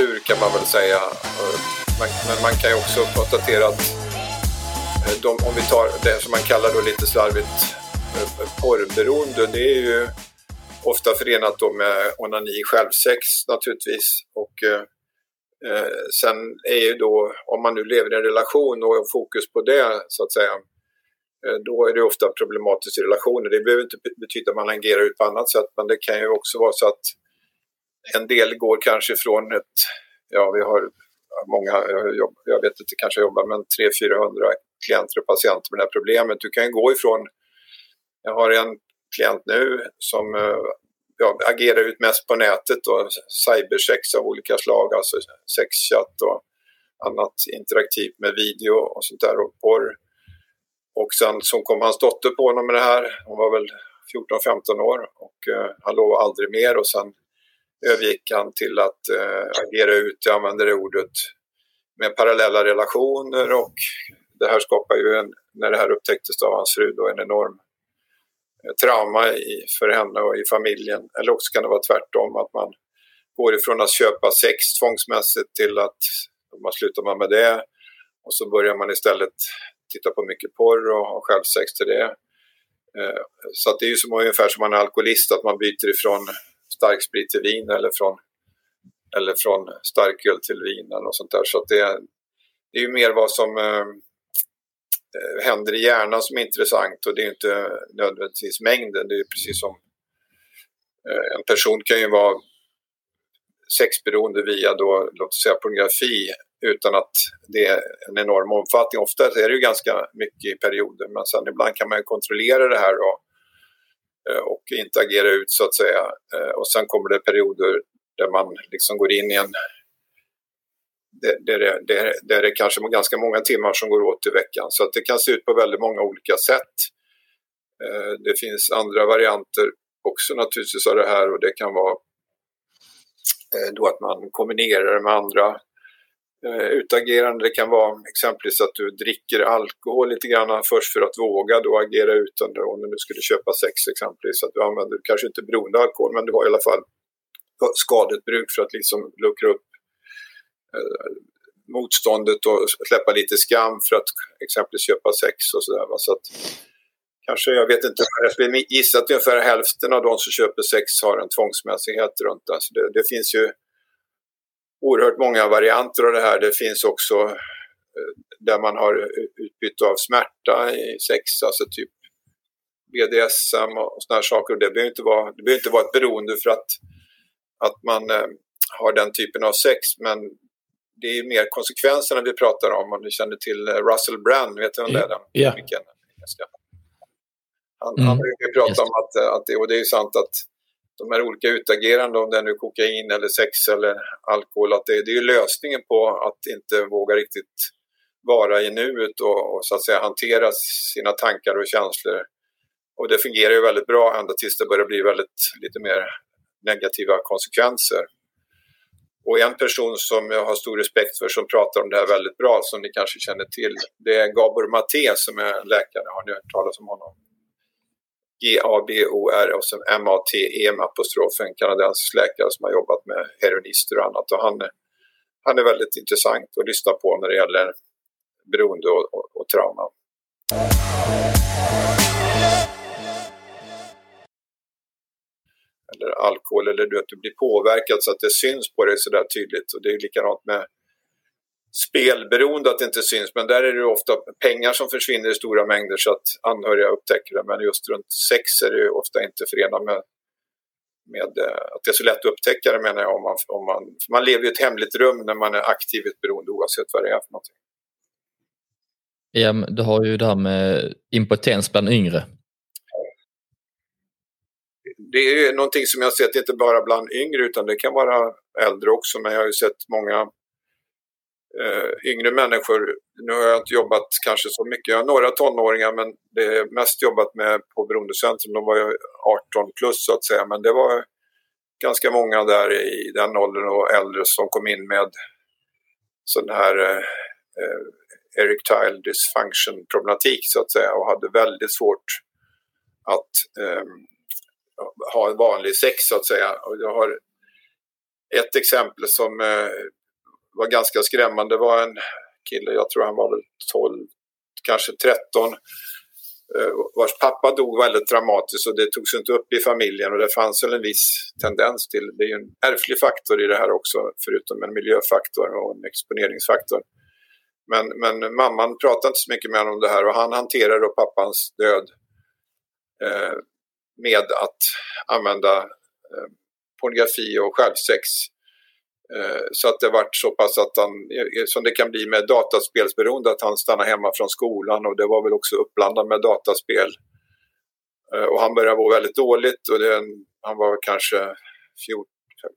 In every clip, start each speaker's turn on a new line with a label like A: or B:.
A: kultur kan man väl säga. Men man kan ju också konstatera att eh, de, om vi tar det som man kallar då lite slarvigt eh, porrberoende, det är ju ofta förenat då med onani, självsex naturligtvis. Och eh, eh, sen är ju då, om man nu lever i en relation och har fokus på det så att säga, då är det ofta problematiskt i relationer. Det behöver inte betyda att man agerar ut på annat sätt, men det kan ju också vara så att en del går kanske från ett, ja vi har många, jag, jobb, jag vet inte, kanske jobbar med 300-400 klienter och patienter med det här problemet. Du kan ju gå ifrån, jag har en klient nu som eh, ja, agerar ut mest på nätet och cybersex av olika slag, alltså sexchatt och annat interaktivt med video och sånt där och porr. Och sen så kom hans dotter på honom med det här, hon var väl 14-15 år och eh, han lovade aldrig mer och sen övergick han till att eh, agera ut, jag använder det ordet, med parallella relationer och det här skapar ju en, när det här upptäcktes av hans fru då, en enorm eh, trauma i, för henne och i familjen. Eller också kan det vara tvärtom, att man går ifrån att köpa sex tvångsmässigt till att man slutar man med det och så börjar man istället titta på mycket porr och ha självsex till det. Eh, så att det är ju som ungefär som man är alkoholist, att man byter ifrån starksprit till vin eller från, eller från starköl till vin eller något sånt där. Så att det, det är ju mer vad som eh, eh händer i hjärnan som är intressant och det är inte nödvändigtvis mängden. Det är precis som eh, en person kan ju vara sexberoende via då, låt oss säga pornografi utan att det är en enorm omfattning. Ofta är det ju ganska mycket i perioder men sen ibland kan man kontrollera det här och, Eh, och inte agera ut så att säga. Eh, och sen kommer det perioder där man liksom går in i en det, det, det, det är kanske ganska många timmar som går åt i veckan. Så att det kan se ut på väldigt många olika sätt. Eh, det finns andra varianter också naturligtvis av det här och det kan vara då att man kombinerar det med andra Eh, utagerande. Det kan vara exempelvis att du dricker alkohol lite grann först för att våga då agera utan det om du skulle köpa sex exempelvis. Att du använder kanske inte beroende alkohol men du har i alla fall skadligt bruk för att liksom luckra upp Eh, motståndet och släppa lite skam för att exempelvis köpa sex och sådär. Så att, kanske, jag vet inte, jag skulle gissa att ungefär hälften av de som köper sex har en tvångsmässighet runt det. Så det, det finns ju oerhört många varianter av det här. Det finns också eh, där man har utbyte av smärta i sex, alltså typ BDSM och sådana här saker. Det behöver inte vara, det behöver inte vara ett beroende för att, att man eh, har den typen av sex, men det är mer konsekvenserna vi pratar om. Om du känner till eh, Russell Brand, vet du vem det är? Den?
B: Yeah.
A: Han, mm. han brukar prata yes. om att, att det, och det är sant att de här olika utagerande, om det är nu kokain eller sex eller alkohol, att det, det är lösningen på att inte våga riktigt vara i nuet och, och, så att säga hantera sina tankar och känslor. Och det fungerar ju väldigt bra ända tills det börjar bli väldigt lite mer negativa konsekvenser. Och en person som jag har stor respekt för som pratar om det här väldigt bra, som ni kanske känner till, det är Gabor Maté som är läkare. Har ni hört talas om honom? G-A-B-O-R och sen M-A-T-E med apostrofen, en kanadensisk läkare som har jobbat med heroinister och annat. Och han, han är väldigt intressant att lyssna på när det gäller beroende och, och, och trauma eller alkohol eller du, att du blir påverkad så att det syns på dig sådär tydligt. Och det är likadant med spelberoende att det inte syns men där är det ofta pengar som försvinner i stora mängder så att anhöriga upptäcker det. Men just runt sex är det ofta inte förenat med, med eh, att det är så lätt att upptäcka det menar jag. Om man, om man, man lever i ett hemligt rum när man är aktiv i ett beroende oavsett vad det är för någonting.
B: Du har ju det här med impotens bland yngre
A: det är någonting som jag sett inte bara bland yngre utan det kan vara äldre också. Men jag har ju sett många eh, yngre människor. Nu har jag inte jobbat kanske så mycket. Jag har några tonåringar men det är mest jobbat med på Beroendecentrum. De var ju 18 plus så att säga. Men det var ganska många där i den åldern och äldre som kom in med sån här eh, eh erectile dysfunction problematik så att säga och hade väldigt svårt att eh, ha en vanlig sex så att säga. Och jag har ett exempel som eh, var ganska skrämmande var en kille, jag tror han var väl 12, kanske 13, eh, vars pappa dog väldigt dramatiskt och det togs inte upp i familjen och det fanns väl en viss tendens till, det är ju en ärftlig faktor i det här också förutom en miljöfaktor och en exponeringsfaktor. Men, men mamman pratade inte så mycket med honom om det här och han hanterade då pappans död eh, med att använda eh, pornografi och självsex. Eh, så att det vart så pass att han, eh, som det kan bli med dataspelsberoende, att han stannar hemma från skolan och det var väl också uppblandat med dataspel. Eh, och han började må väldigt dåligt och det, han var kanske 14,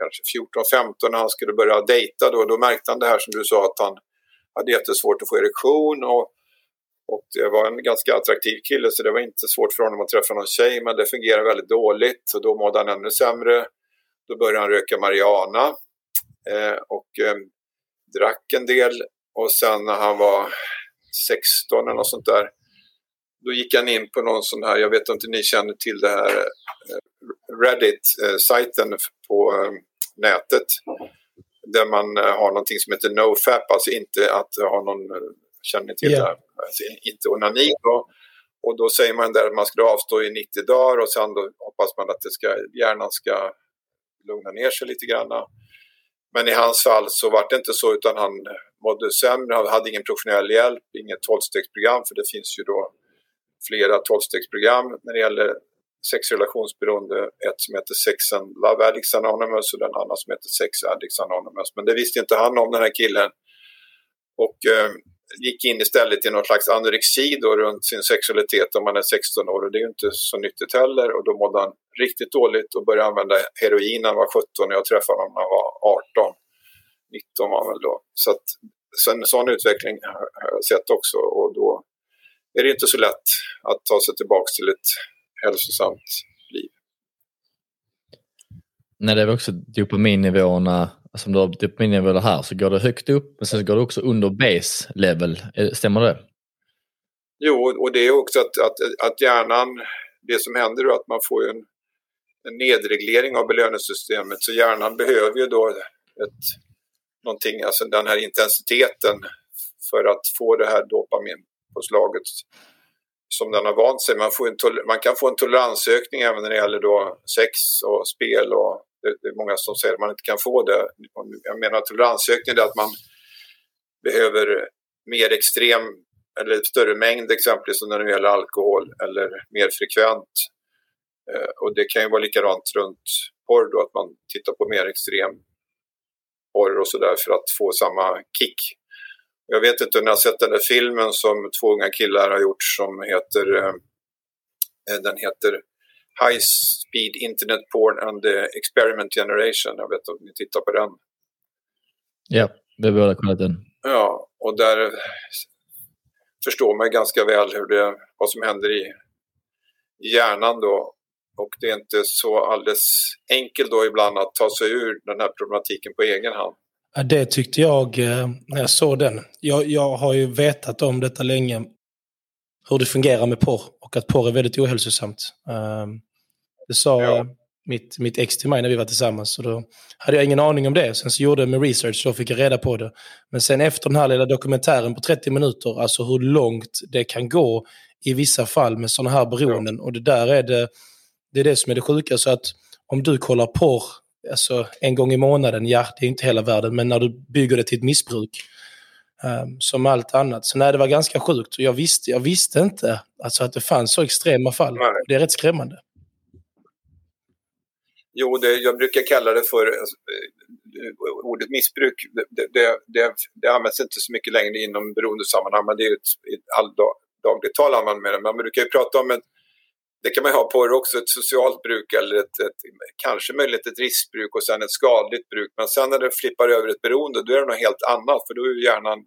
A: kanske 14-15 när han skulle börja dejta då. Då märkte han det här som du sa att han hade jättesvårt att få erektion och, och det var en ganska attraktiv kille så det var inte svårt för honom att träffa någon tjej men det fungerade väldigt dåligt och då mådde han ännu sämre. Då började han röka marijuana och eh, drack en del och sen när han var 16 eller något sånt där då gick han in på någon sån här, jag vet inte om ni känner till det här eh, Reddit-sajten på eh, nätet där man eh, har någonting som heter NoFap, alltså inte att ha någon, eh, känner ni till yeah. det? Alltså inte onani. Då. Och då säger man där att man ska avstå i 90 dagar och sen då hoppas man att det ska, hjärnan ska lugna ner sig lite grann. Men i hans fall så var det inte så utan han mådde sämre, han hade ingen professionell hjälp, inget tolvstegsprogram för det finns ju då flera tolvstegsprogram när det gäller sexrelationsberoende, ett som heter Sex and Love Addicts Anonymous och den andra som heter Sex Addicts Anonymous. Men det visste inte han om den här killen. Och eh, gick in istället i någon slags anorexi då runt sin sexualitet om man är 16 år och det är ju inte så nyttigt heller och då mådde han riktigt dåligt och började använda heroin när han var 17 och jag träffade honom när han var 18. 19 var han väl då. Så att, så en sån utveckling har jag sett också och då är det inte så lätt att ta sig tillbaka till ett hälsosamt liv.
B: Nej, det var också dopaminnivåerna, Alltså, som du har dopaminnivåer här så går det högt upp men sen går det också under base level. Eh, stämmer det?
A: Jo, och det är också att, att, att hjärnan, det som händer är att man får en, en nedreglering av belöningssystemet så hjärnan behöver ju då ett, någonting, alltså den här intensiteten för att få det här dopaminpåslaget som den har vant sig. Man, får en man kan få en toleransökning även när det gäller då sex och spel och det, det är många som säger att man inte kan få det. Jag menar att toleransökning är att man behöver mer extrem eller större mängd exempelvis när det gäller alkohol eller mer frekvent. Eh, och det kan ju vara likadant runt porr då, att man tittar på mer extrem porr och sådär för att få samma kick jag vet inte om ni har sett den där filmen som två unga killar har gjort som heter eh, den heter High Speed Internet Porn and the Experiment Generation. Jag vet inte om ni tittar på den?
B: Ja, vi har båda kollat den.
A: Ja, och där förstår man ganska väl hur det, vad som händer i hjärnan då. Och det är inte så alldeles enkelt då ibland att ta sig ur den här problematiken på egen hand.
C: Ja, det tyckte jag eh, när jag såg den. Jag, jag har ju vetat om detta länge, hur det fungerar med porr och att porr är väldigt ohälsosamt. Ehm, det sa ja. mitt, mitt ex till mig när vi var tillsammans. Och då hade jag ingen aning om det. Sen så gjorde jag med research, då fick jag reda på det. Men sen efter den här lilla dokumentären på 30 minuter, alltså hur långt det kan gå i vissa fall med sådana här beroenden. Ja. Och det där är det, det är det som är det sjuka. Så att om du kollar porr alltså, en gång i månaden, ja, det är inte hela världen, men när du bygger det till ett missbruk, um, som allt annat. Så nej, det var ganska sjukt. Jag visste, jag visste inte alltså, att det fanns så extrema fall. Nej. Det är rätt skrämmande.
A: Jo, det, jag brukar kalla det för eh, ordet missbruk. Det, det, det, det används inte så mycket längre inom beroendesammanhang, men det är ett, ett alldagligt tal använder med det. Man brukar ju prata om ett det kan man ha på det också, ett socialt bruk eller ett, ett, kanske möjligt ett riskbruk och sen ett skadligt bruk. Men sen när det flippar över ett beroende då är det något helt annat för då är hjärnan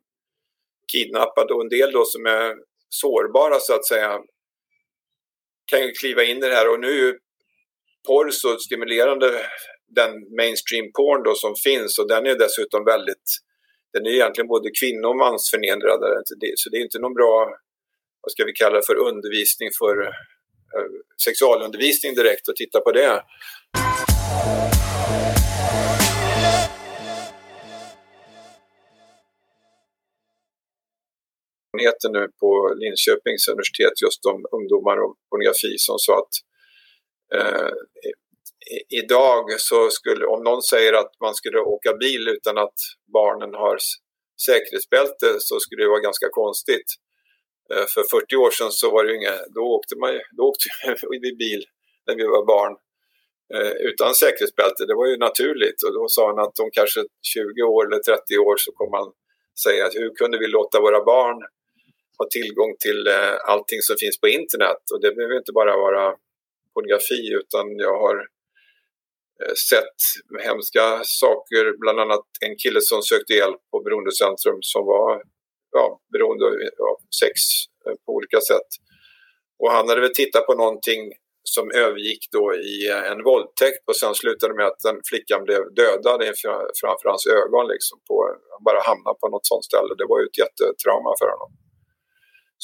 A: kidnappad och en del då som är sårbara så att säga kan ju kliva in i det här och nu är ju porr så stimulerande den mainstream porn då som finns och den är dessutom väldigt den är egentligen både kvinno och mansförnedrande. Så det är inte någon bra, vad ska vi kalla det för undervisning för eh, sexualundervisning direkt och titta på det. nu på Linköpings universitet just om ungdomar och pornografi som sa att Eh, idag så skulle, om någon säger att man skulle åka bil utan att barnen har säkerhetsbälte så skulle det vara ganska konstigt. Eh, för 40 år sedan så var det ju inga, då åkte man då åkte vi bil när vi var barn eh, utan säkerhetsbälte. Det var ju naturligt och då sa han att om kanske 20 år eller 30 år så kommer man säga att hur kunde vi låta våra barn ha tillgång till eh, allting som finns på internet och det behöver inte bara vara pornografi utan jag har eh, sett hemska saker, bland annat en kille som sökte hjälp på Beroendecentrum som var ja, beroende av sex eh, på olika sätt. Och han hade väl tittat på någonting som övergick då i eh, en våldtäkt och sen slutade med att den flickan blev dödad framför hans ögon. Liksom på, bara hamnade på något sånt ställe. Det var ju ett jättetrauma för honom.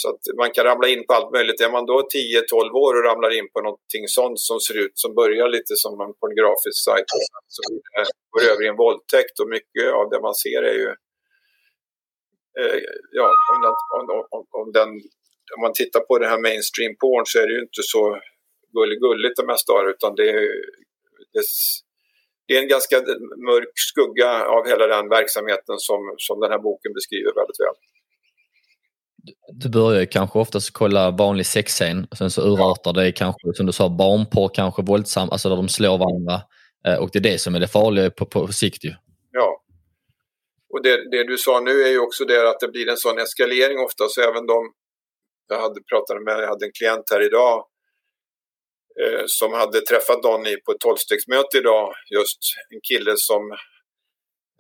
A: Så att man kan ramla in på allt möjligt. Är man då 10-12 år och ramlar in på någonting sånt som ser ut som börjar lite som en pornografisk sajt så går över i en våldtäkt och mycket av det man ser är ju eh, ja, om, om, om, om, den, om man tittar på det här mainstream porn så är det ju inte så gulligt det mesta av utan det är, det, det är en ganska mörk skugga av hela den verksamheten som, som den här boken beskriver väldigt väl.
B: Du börjar kanske oftast kolla vanlig sexscen och sen så urartar det kanske som du sa barnporr, kanske våldsam, alltså där de slår varandra. Eh, och det är det som är det farliga på, på sikt ju.
A: Ja, och det, det, du sa nu är ju också det att det blir en sån eskalering ofta så även de jag hade pratat med, jag hade en klient här idag eh, som hade träffat Donny på ett tolvstegsmöte idag, just en kille som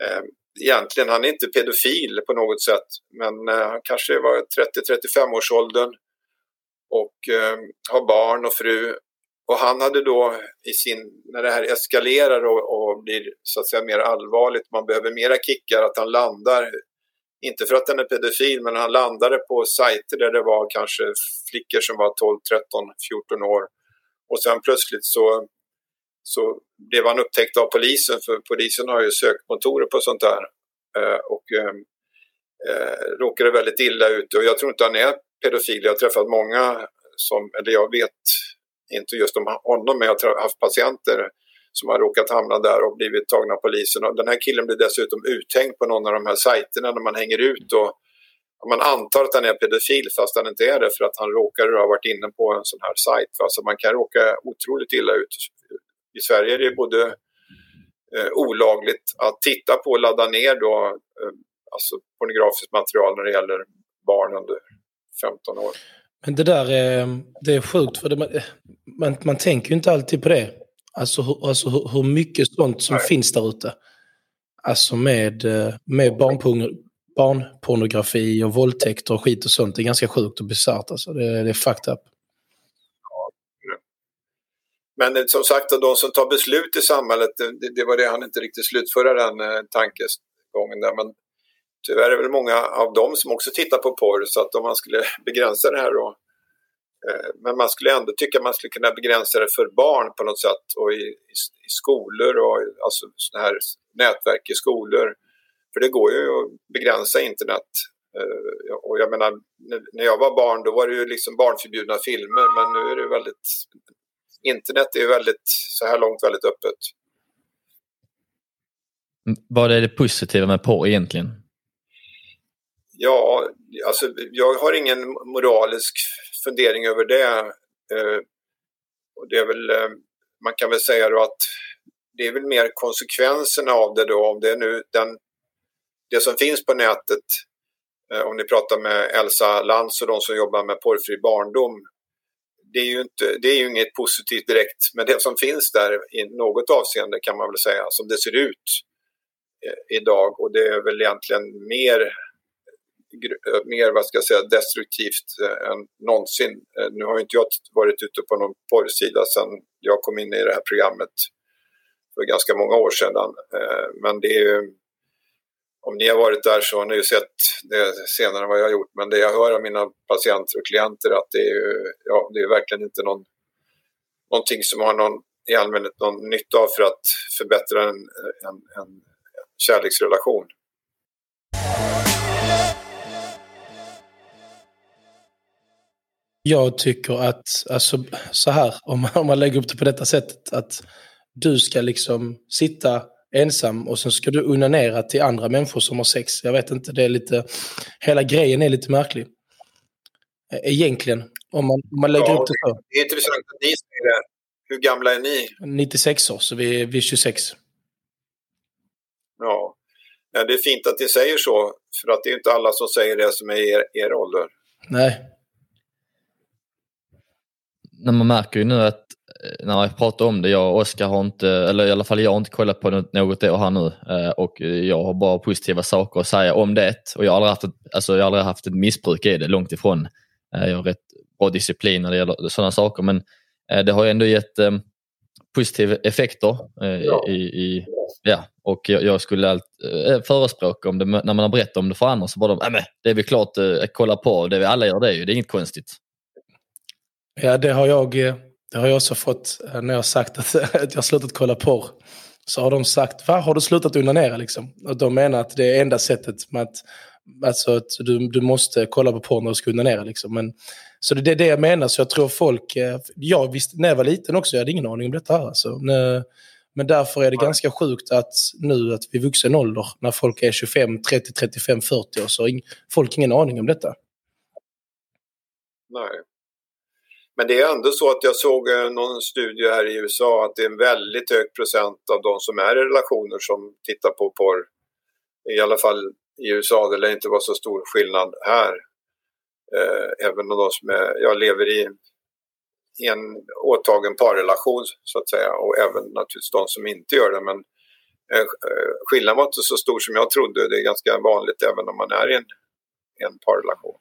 A: eh, egentligen, han är inte pedofil på något sätt men eh, han kanske var 30-35 års åldern och eh, har barn och fru och han hade då i sin, när det här eskalerar och, och, blir så att säga mer allvarligt, man behöver mera kickar, att han landar, inte för att han är pedofil, men han landade på sajter där det var kanske flickor som var 12, 13, 14 år. Och sen plötsligt så, så blev han upptäckt av polisen, för polisen har ju sökmotorer på sånt där. Eh, och eh, eh, råkade väldigt illa ut. Och jag tror inte han är pedofil, jag har träffat många som, eller jag vet inte just om honom, men jag har haft patienter som har råkat hamna där och blivit tagna av polisen. Och den här killen blir dessutom uthängd på någon av de här sajterna när man hänger ut och man antar att han är pedofil fast han inte är det för att han råkar ha varit inne på en sån här sajt. Va? Så man kan råka otroligt illa ut. I Sverige är det både eh, olagligt att titta på och ladda ner då, eh, alltså pornografiskt material när det gäller barn under 15 år.
C: Men det där är, det är sjukt, för det, man, man, man tänker ju inte alltid på det. Alltså, alltså hur, hur mycket sånt som Nej. finns där ute. Alltså med, med barnporno, barnpornografi och våldtäkter och skit och sånt. Det är ganska sjukt och bisarrt. Alltså. Det, det är fucked up.
A: Men eh, som sagt, de som tar beslut i samhället, det, det var det han inte riktigt slutföra den eh, tankegången där. Men tyvärr är det väl många av dem som också tittar på porr så att om man skulle begränsa det här då eh, men man skulle ändå tycka man skulle kunna begränsa det för barn på något sätt och i, i, i skolor och alltså sådana här nätverk i skolor. För det går ju att begränsa internet. Eh, och jag menar, när jag var barn då var det ju liksom barnförbjudna filmer men nu är det väldigt... Internet är väldigt, så här långt väldigt öppet.
B: Vad är det positiva med porr egentligen?
A: Ja, alltså jag har ingen moralisk fundering över det. Eh, och det är väl, eh, man kan väl säga då att det är väl mer konsekvenserna av det då, om det är nu den, det som finns på nätet, eh, om ni pratar med Elsa Lantz och de som jobbar med porrfri barndom, det är ju, inte, det är ju inget positivt direkt, men det som finns där i något avseende kan man väl säga, som det ser ut eh, idag och det är väl egentligen mer eh, mer vad ska jag säga, destruktivt eh, än någonsin. Eh, nu har inte jag varit ute på någon porrsida sedan jag kom in i det här programmet för ganska många år sedan. Eh, men det är ju, om ni har varit där så har ni ju sett det senare än vad jag har gjort. Men det jag hör av mina patienter och klienter att det är, ju, ja, det är verkligen inte någon, någonting som har någon, i allmänhet någon nytta av för att förbättra en, en, en kärleksrelation.
C: Jag tycker att, alltså, så här, om man, om man lägger upp det på detta sättet, att du ska liksom sitta ensam och sen ska du unanera till andra människor som har sex. Jag vet inte, det är lite, hela grejen är lite märklig. E-, egentligen, om man, om man lägger ja, upp det så.
A: Det är intressant att ni säger det. Hur gamla är ni?
C: 96 år, så vi, vi är 26.
A: Ja. ja, det är fint att ni säger så, för att det är inte alla som säger det som är er, er ålder.
C: Nej.
B: när man märker ju nu att eh, när jag pratar om det, jag och Oskar har inte, eller i alla fall jag har inte kollat på något år här nu eh, och jag har bara positiva saker att säga om det. Och jag har aldrig haft ett, alltså jag har aldrig haft ett missbruk i det, långt ifrån. Jag har rätt bra disciplin när det gäller sådana saker men det har ändå gett positiva effekter ja. i, i, ja. och jag, skulle allt, förespråka om det när man har berättat om det för andra så bara de, äh, det är väl klart, kolla på, det vi alla gör det är ju, det är inget konstigt.
C: Ja, det har jag, eh, det har jag också fått eh, när jag sagt att, att jag slutat kolla porr. Så har de sagt, va, har du slutat onanera liksom? Och de menar att det är enda sättet med att, alltså att du, du måste kolla på porr när du ska onanera liksom. Men, så det är det jag menar, så jag tror folk, eh, jag visste när jag var liten också, jag hade ingen aning om detta här alltså. Men därför är det ganska sjukt att nu att vid vuxen ålder, när folk är 25, 30, 35, 40 år, så har folk ingen aning om detta.
A: Nej. Men det är ändå så att jag såg eh, någon studie här i USA att det är en väldigt hög procent av de som är i relationer som tittar på porr. I alla fall i USA, det lär inte vara så stor skillnad här. Eh, även om de som är, jag lever i en åtagen parrelation så att säga och även naturligtvis de som inte gör det. Men eh, skillnaden var inte så stor som jag trodde. Det är ganska vanligt även om man är i en, en parrelation.